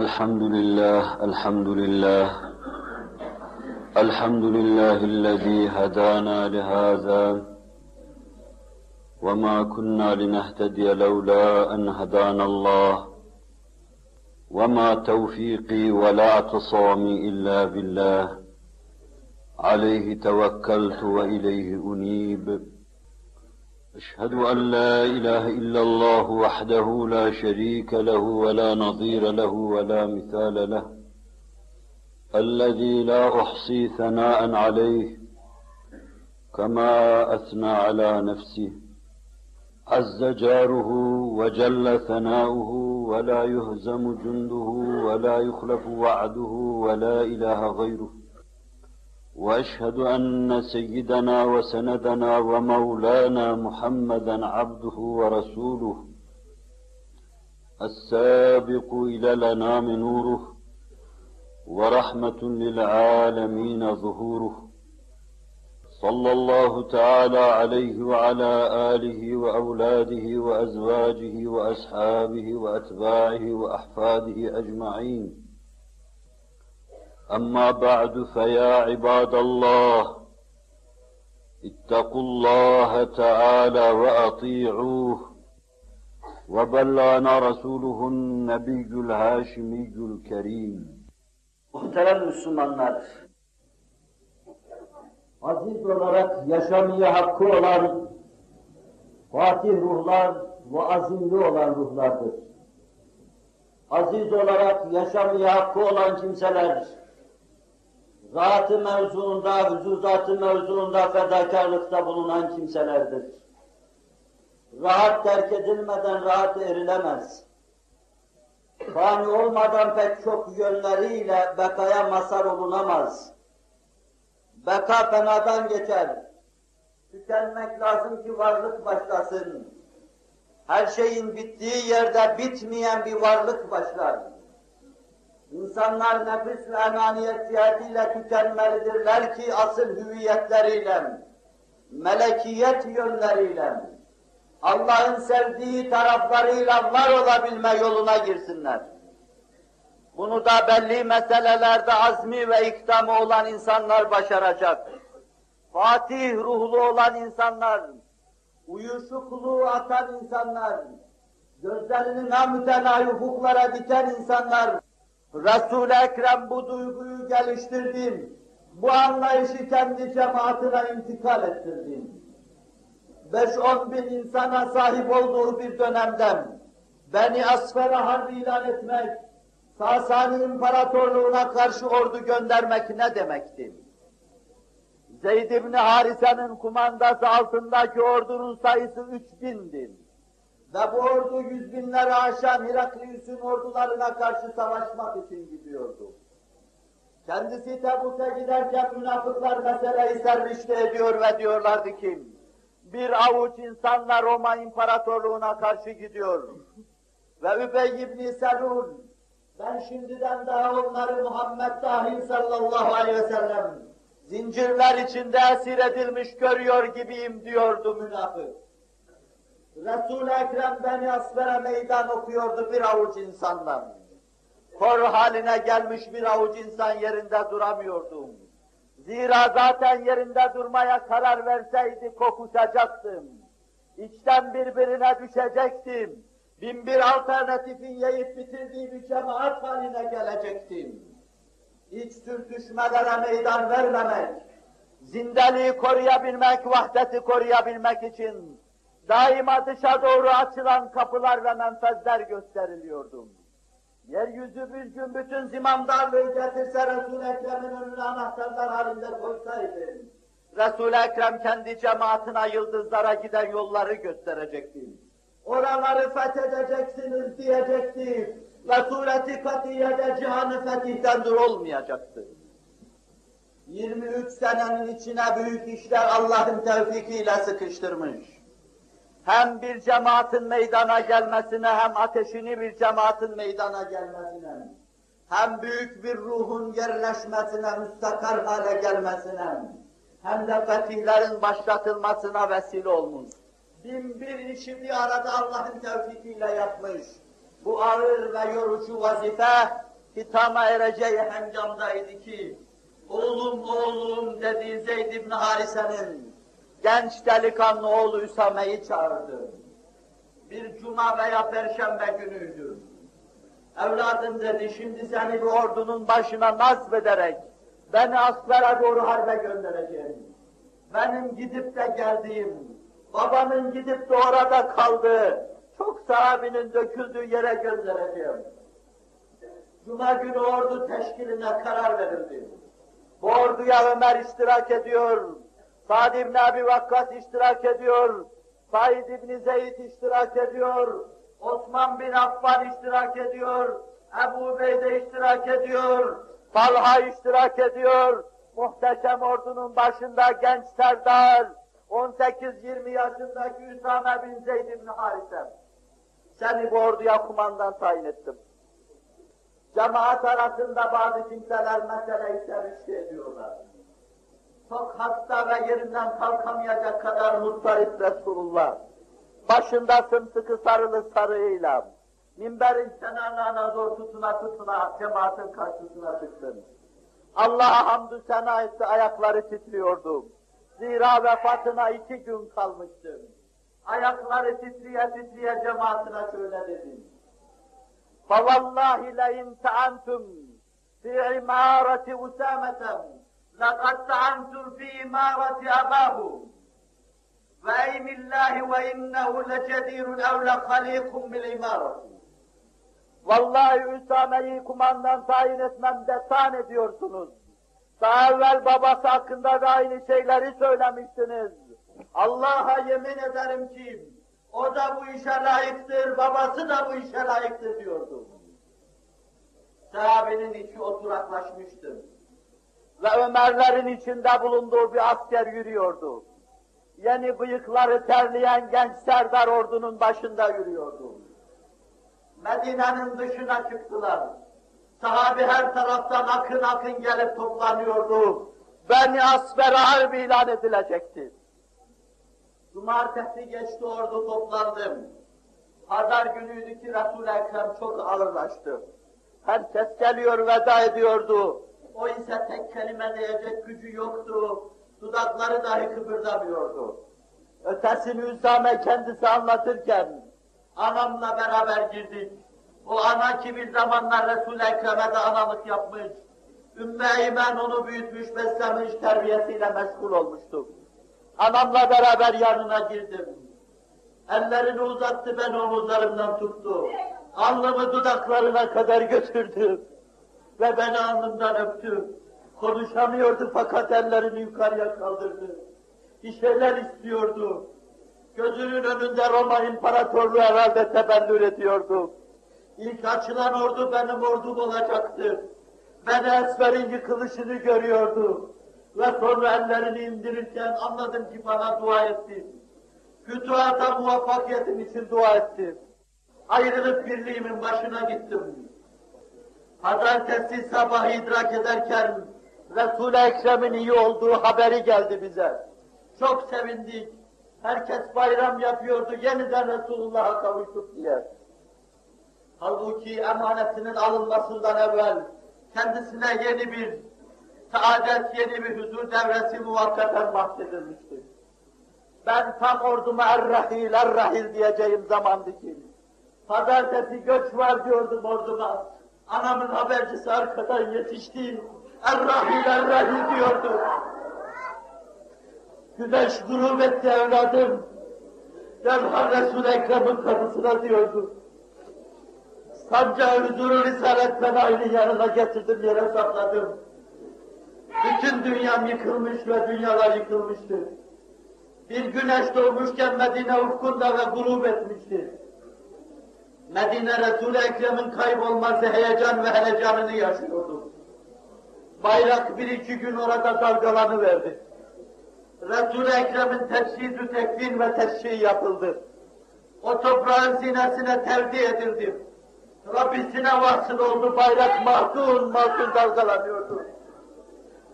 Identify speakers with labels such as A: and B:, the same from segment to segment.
A: الحمد لله الحمد لله. الحمد لله الذي هدانا لهذا. وما كنا لنهتدي لولا أن هدانا الله. وما توفيقي ولا اعتصامي إلا بالله. عليه توكلت وإليه أنيب. أشهد أن لا إله إلا الله وحده لا شريك له ولا نظير له ولا مثال له الذي لا أحصي ثناء عليه كما أثنى على نفسه عز جاره وجل ثناؤه ولا يهزم جنده ولا يخلف وعده ولا إله غيره. وأشهد أن سيدنا وسندنا ومولانا محمدا عبده ورسوله السابق إلى الأنام نوره ورحمة للعالمين ظهوره صلى الله تعالى عليه وعلى آله وأولاده وأزواجه وأصحابه وأتباعه وأحفاده أجمعين أما بعد فيا عباد الله اتقوا الله تعالى وأطيعوه وبلغنا رسوله النبي الهاشمي الكريم
B: Muhterem Müslümanlar, aziz olarak yaşamaya hakkı olan fatih ruhlar ve azimli olan ruhlardır. Aziz olarak yaşamaya hakkı olan kimseler, zatı mevzuunda, hüzuzatı mevzuunda fedakarlıkta bulunan kimselerdir. Rahat terk edilmeden rahat erilemez. Fani olmadan pek çok yönleriyle bekaya mazhar olunamaz. Beka fenadan geçer. Tükenmek lazım ki varlık başlasın. Her şeyin bittiği yerde bitmeyen bir varlık başlar. İnsanlar nefis ve enaniyet cihetiyle tükenmelidirler ki asıl hüviyetleriyle, melekiyet yönleriyle, Allah'ın sevdiği taraflarıyla var olabilme yoluna girsinler. Bunu da belli meselelerde azmi ve ikdamı olan insanlar başaracak. Fatih ruhlu olan insanlar, uyuşukluğu atan insanlar, gözlerini namütenayi hukuklara diken insanlar, Resul-i Ekrem bu duyguyu geliştirdim. Bu anlayışı kendi cemaatine intikal ettirdim. 5-10 bin insana sahip olduğu bir dönemden Beni Asfer'e harbi ilan etmek, Sasani İmparatorluğuna karşı ordu göndermek ne demekti? Zeyd ibn Harise'nin kumandası altındaki ordunun sayısı 3000'di. Ve bu ordu yüz binleri aşan Heraklius'un ordularına karşı savaşmak için gidiyordu. Kendisi Tebuk'a giderken münafıklar meseleyi servisle ediyor ve diyorlardı ki, bir avuç insanla Roma İmparatorluğuna karşı gidiyor. Ve Übey ibn Selul, ben şimdiden daha onları Muhammed dahil sallallahu aleyhi ve sellem, zincirler içinde esir edilmiş görüyor gibiyim diyordu münafık. Resul-i Ekrem Beni Asfer'e meydan okuyordu bir avuç insandan. Kor haline gelmiş bir avuç insan yerinde duramıyordu. Zira zaten yerinde durmaya karar verseydi kokuşacaktım. İçten birbirine düşecektim. Bin bir alternatifin yiyip bitirdiği bir cemaat haline gelecektim. İç sürtüşmelere meydan vermemek, zindeliği koruyabilmek, vahdeti koruyabilmek için daima dışa doğru açılan kapılar ve menfezler gösteriliyordu. Yeryüzü bir gün bütün zimamdarlığı getirse Resul-i Ekrem'in önüne anahtarlar halinde koysaydı, Resul-i Ekrem kendi cemaatine yıldızlara giden yolları gösterecekti. Oraları fethedeceksiniz diyecekti ve sureti katiyede cihanı fetihten dur olmayacaktı. 23 senenin içine büyük işler Allah'ın tevfikiyle sıkıştırmış hem bir cemaatin meydana gelmesine, hem ateşini bir cemaatin meydana gelmesine, hem büyük bir ruhun yerleşmesine, müstakar hale gelmesine, hem de fetihlerin başlatılmasına vesile olmuş. Bin bir işi bir arada Allah'ın tevfikiyle yapmış. bu ağır ve yorucu vazife hitama ereceği hengamdaydı ki, oğlum oğlum dediği Zeyd ibn Harise'nin genç delikanlı oğlu Üsame'yi çağırdı. Bir cuma veya perşembe günüydü. Evladım dedi, şimdi seni bir ordunun başına nasip ederek beni asklara doğru harbe göndereceğim. Benim gidip de geldiğim, babanın gidip de orada kaldığı, çok sahabinin döküldüğü yere göndereceğim. Cuma günü ordu teşkiline karar verildi. Bu orduya Ömer iştirak ediyor, Sa'd ibn Abi Vakkas iştirak ediyor, Said ibn Zeyd iştirak ediyor, Osman bin Affan iştirak ediyor, Ebu Beyde iştirak ediyor, Talha iştirak ediyor, muhteşem ordunun başında genç serdar, 18-20 yaşındaki Üsame bin Zeyd ibn Harise. Seni bu orduya kumandan tayin ettim. Cemaat arasında bazı kimseler tercih ediyorlar Çok hasta ve yerinden kalkamayacak kadar muttarip Resulullah. Başında sımsıkı sarılı sarığıyla, minberin kenarlarına zor tutuna tutuna cemaatin karşısına çıktın. Allah'a hamdü sena etti, ayakları titriyordu. Zira vefatına iki gün kalmıştı. Ayakları titriye titriye cemaatine şöyle dedi. فَوَاللّٰهِ لَاِنْ تَعَنْتُمْ فِي عِمَارَةِ اُسَامَةً لَقَدْ تَعَنْتُمْ فِي عِمَارَةِ أَبَاهُ وَاَيْمِ اللّٰهِ وَاِنَّهُ لَجَدِيرٌ اَوْ لَخَلِيقٌ بِالْعِمَارَةِ Vallahi Üsame'yi kumandan tayin etmemde tan ediyorsunuz. Daha evvel babası hakkında da aynı şeyleri söylemiştiniz. Allah'a yemin ederim ki o da bu işe layıktır, babası da bu işe layıktır diyordu. Sahabenin içi oturaklaşmıştı. Ve Ömerlerin içinde bulunduğu bir asker yürüyordu. Yeni bıyıkları terleyen genç serdar ordunun başında yürüyordu. Medine'nin dışına çıktılar. Sahabi her taraftan akın akın gelip toplanıyordu. Beni asber harbi ilan edilecekti. Cumartesi geçti ordu toplandım. Pazar günüydü ki Resul-i Ekrem çok ağırlaştı. Herkes geliyor veda ediyordu. O ise tek kelime diyecek gücü yoktu. Dudakları dahi kıpırdamıyordu. Ötesini Üsame kendisi anlatırken anamla beraber girdik. O ana ki bir zamanlar Resul-i Ekrem'e de analık yapmış. Ümmü Eymen onu büyütmüş, beslemiş, terbiyesiyle meşgul olmuştu. Anamla beraber yanına girdim. Ellerini uzattı, ben omuzlarımdan tuttu. Alnımı dudaklarına kadar götürdü. Ve beni alnımdan öptü. Konuşamıyordu fakat ellerini yukarıya kaldırdı. Bir şeyler istiyordu. Gözünün önünde Roma İmparatorluğu herhalde tebellür ediyordu. İlk açılan ordu benim ordum olacaktı. Ben Esmer'in yıkılışını görüyordu. Ve sonra ellerini indirirken anladım ki bana dua etti. Fütuhata muvaffakiyetim için dua etti. Ayrılıp birliğimin başına gittim. Pazartesi sabahı idrak ederken Resul-i Ekrem'in iyi olduğu haberi geldi bize. Çok sevindik. Herkes bayram yapıyordu, yeniden Resulullah'a kavuştuk diye. Halbuki emanetinin alınmasından evvel kendisine yeni bir saadet, yeni bir huzur devresi muvakkaten bahsedilmişti. Ben tam orduma er-rahil, er-rahil diyeceğim zamandı ki. Pazartesi göç var diyordum orduma. Anamın habercisi arkadan yetişti. Er-rahil, er-rahil diyordu. Güneş grup etti evladım. Derhal Resul-i Ekrem'in kapısına diyordu. Sancağı huzuru Risalet ben aynı yanına getirdim, yere sakladım. Bütün dünyam yıkılmış ve dünyalar yıkılmıştı. Bir güneş doğmuşken Medine ufkunda ve grup etmişti. Medine Resul-i Ekrem'in kaybolması heyecan ve helecanını yaşıyordu. Bayrak bir iki gün orada dalgalanıverdi. Resul-i Ekrem'in teşhidü tekvin ve teşhih yapıldı. O toprağın sinesine tevdi edildi. Rabbisine vasıl oldu, bayrak mahzun mahzun dalgalanıyordu.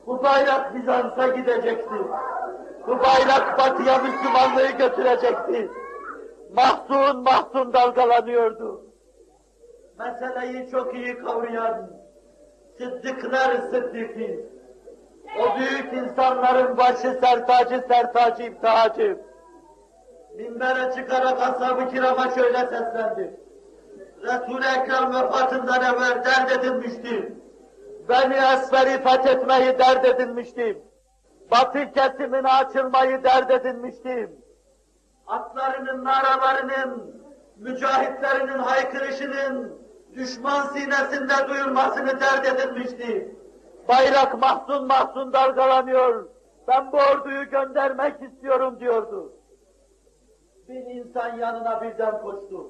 B: Bu bayrak Bizans'a gidecekti. Bu bayrak batıya Müslümanlığı götürecekti. Mahzun mahzun dalgalanıyordu. meseleyi çok iyi kavrayan sıddıklar sıddıkı, o büyük insanların başı sertacı sertacı iptihacı, minbere çıkarak ashab-ı kirama şöyle seslendi. Resul-i Ekrem vefatından evvel dert edinmişti. Beni Esfer'i fethetmeyi dert edinmiştim. Batı kesimine açılmayı dert edinmiştim. Atlarının naralarının, mücahitlerinin haykırışının düşman sinesinde duyulmasını dert edinmişti. Bayrak mahzun mahzun dalgalanıyor. Ben bu orduyu göndermek istiyorum diyordu. Bir insan yanına birden koştu.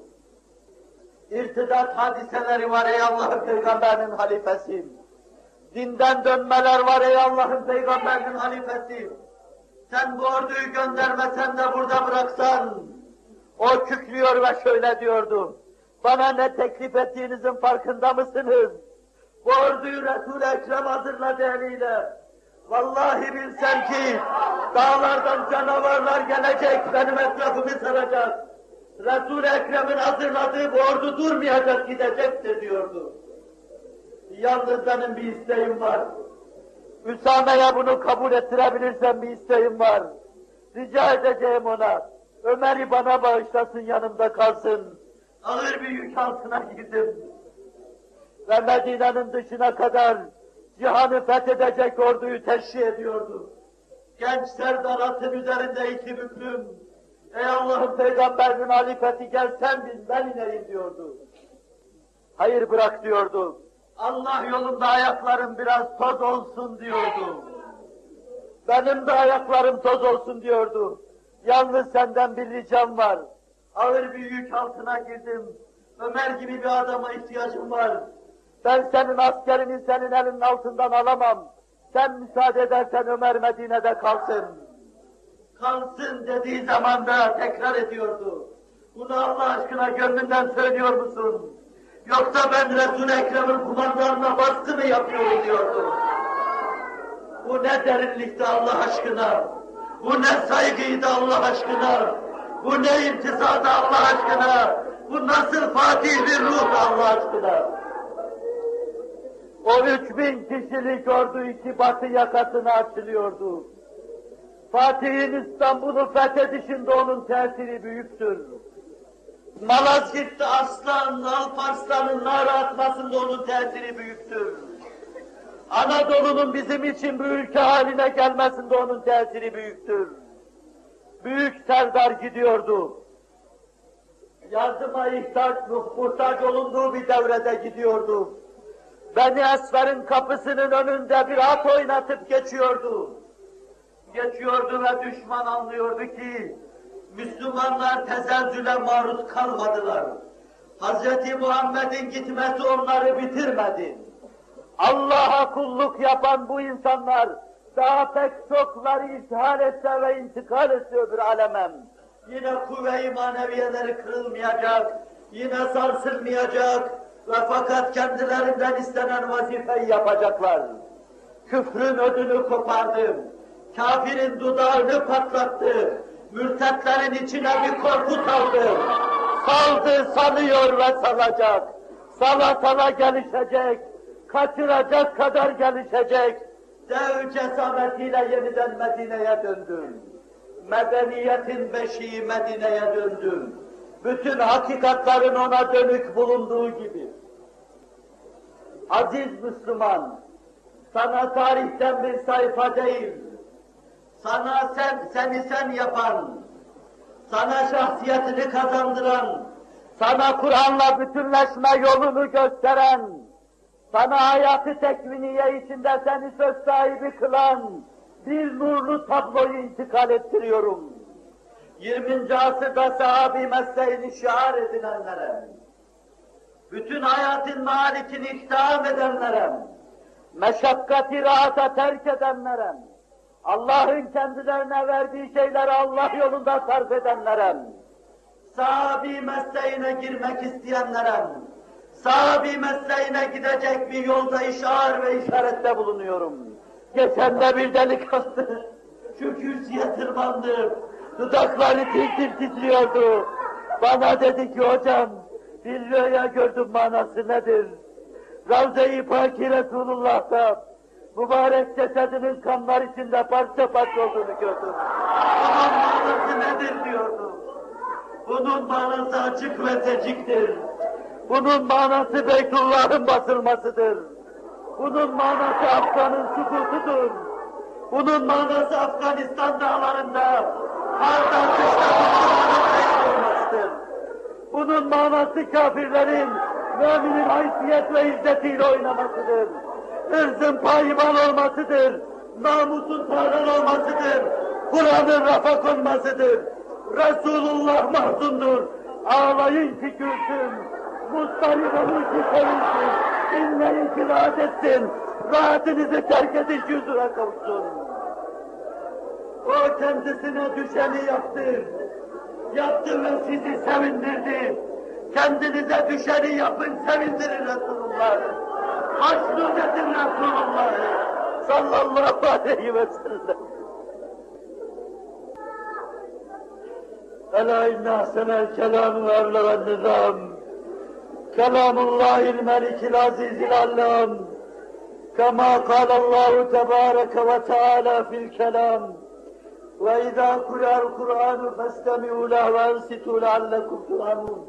B: İrtidat hadiseleri var ey Allah'ın peygamberinin halifesi. Dinden dönmeler var ey Allah'ın peygamberinin halifesi. Sen bu orduyu göndermesen de burada bıraksan. O kükrüyor ve şöyle diyordu. Bana ne teklif ettiğinizin farkında mısınız? Bu orduyu Resul-i Ekrem hazırladı eliyle. Vallahi bilsen ki dağlardan canavarlar gelecek, benim etrafımı saracak. Resul-i Ekrem'in hazırladığı bu ordu durmayacak, gidecektir diyordu. Yalnız benim bir isteğim var. Üsame'ye bunu kabul ettirebilirsen bir isteğim var. Rica edeceğim ona. Ömer'i bana bağışlasın, yanımda kalsın. Ağır bir yük altına girdim. Ve Medine'nin dışına kadar cihanı fethedecek orduyu teşhi ediyordu. Genç Serdar atın üzerinde iki büklüm. Ey Allah'ın peygamberinin halifeti gel sen bin ben ineyim diyordu. Hayır bırak diyordu. Allah yolunda ayaklarım biraz toz olsun diyordu. Benim de ayaklarım toz olsun diyordu. Yalnız senden bir ricam var. Ağır bir yük altına girdim. Ömer gibi bir adama ihtiyacım var. Ben senin askerini senin elinin altından alamam. Sen müsaade edersen Ömer Medine'de kalsın. Kalsın dediği zaman da tekrar ediyordu. Bunu Allah aşkına gönlünden söylüyor musun? Yoksa ben Resul-i Ekrem'in kumandanına baskı mı yapıyorum diyordu. Bu ne derinlikti Allah aşkına. Bu ne saygıydı Allah aşkına. Bu ne imtisadı Allah aşkına. Bu nasıl fatih bir ruh Allah aşkına. O üç bin kişilik ordu iki batı yakasına açılıyordu. Fatih'in İstanbul'u fethedişinde onun tesiri büyüktür. Malazgirt'te aslan, Alparslan'ın nara atmasında onun tesiri büyüktür. Anadolu'nun bizim için bir ülke haline gelmesinde onun tesiri büyüktür. Büyük Serdar gidiyordu. Yardıma ihtiyaç, muhtaç olunduğu bir devrede gidiyordu. Beni Esfer'in kapısının önünde bir at oynatıp geçiyordu. Geçiyordu ve düşman anlıyordu ki Müslümanlar tezelzüle maruz kalmadılar. Hz. Muhammed'in gitmesi onları bitirmedi. Allah'a kulluk yapan bu insanlar daha pek çokları ishal etse ve intikal etse öbür alemem. Yine kuvve-i maneviyeleri kırılmayacak, yine sarsılmayacak ve fakat kendilerinden istenen vazifeyi yapacaklar. Küfrün ödünü kopardı, kafirin dudağını patlattı, mürtetlerin içine bir korku saldı. Saldı, salıyor ve salacak. Sala sala gelişecek, kaçıracak kadar gelişecek. Dev cesaretiyle yeniden Medine'ye döndüm. Medeniyetin beşiği Medine'ye döndüm. Bütün hakikatların ona dönük bulunduğu gibi. Aziz Müslüman, sana tarihten bir sayfa değil, sana sen, seni sen yapan, sana şahsiyetini kazandıran, sana Kur'an'la bütünleşme yolunu gösteren, sana hayatı tekviniye içinde seni söz sahibi kılan bir nurlu tabloyu intikal ettiriyorum. 20. asırda sahabi mesleğini şiar edinenlere, bütün hayatın malikini iktidam edenlere, meşakkati rahata terk edenlere, Allah'ın kendilerine verdiği şeyleri Allah yolunda sarf edenlere, sahabi mesleğine girmek isteyenlere, sahabi mesleğine gidecek bir yolda işar ve işarette bulunuyorum. Geçen de bir delikanlı şu kürsüye tırmandı, dudakları tir tir titriyordu. Bana dedi ki hocam, Bir rüya gördüm manası nedir? Ravza-i Paki Resulullah'ta mübarek cesedinin kanlar içinde parça parça olduğunu gördüm. Bunun manası nedir diyordum. Bunun manası açık ve seciktir. Bunun manası Beytullah'ın basılmasıdır. Bunun manası Afgan'ın sükutudur. Bunun manası Afganistan dağlarında kardan kışta. Bunun manası kafirlerin müminin haysiyet ve izzetiyle oynamasıdır. Irzın payıman olmasıdır. Namusun talan olmasıdır. Kur'an'ın rafa konmasıdır. Resulullah mahzundur. Ağlayın ki gülsün. Mustarip olun ki sevinsin. Dinleyin ki rahat etsin. Rahatınızı terk edin ki huzura kavuşsun. O kendisine düşeni yaptı. Yaptı ve sizi sevindirdi. Kendinize düşeni yapın, sevindirin Resulullah. Haşnut edin Resulullah. Sallallahu aleyhi ve sellem. Ela inne ahsenel kelamı ve evleven nizam. Kelamullahil melikil azizil allam. كما قال الله تبارك وتعالى في الكلام وإذا قرأ القرآن فاستمعوا له وأنصتوا لعلكم ترحمون